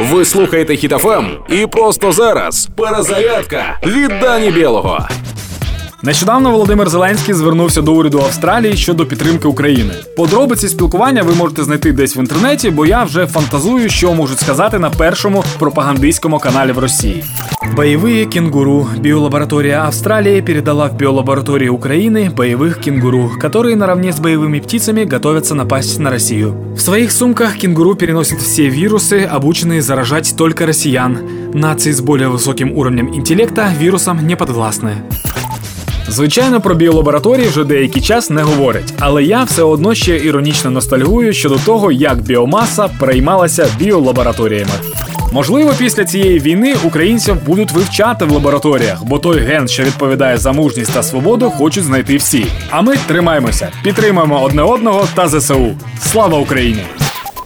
Ви слухаєте Хітофем і просто зараз перезарядка від Дані Білого. Нещодавно Володимир Зеленський звернувся до уряду Австралії щодо підтримки України. Подробиці спілкування ви можете знайти десь в інтернеті, бо я вже фантазую, що можуть сказати на першому пропагандистському каналі в Росії. Боевые кенгуру. Биолаборатория Австралии передала в биолаборатории Украины боевых кенгуру, которые наравне с боевыми птицами готовятся напасть на Россию. В своих сумках кенгуру переносят все вирусы, обученные заражать только россиян. Нации с более высоким уровнем интеллекта вирусам не подвластны. Звичайно, про біолабораторії вже деякий час не говорять, але я все одно ще іронічно ностальгую щодо того, як біомаса переймалася біолабораторіями. Можливо, після цієї війни українців будуть вивчати в лабораторіях, бо той ген, що відповідає за мужність та свободу, хочуть знайти всі. А ми тримаємося, підтримуємо одне одного та ЗСУ. Слава Україні!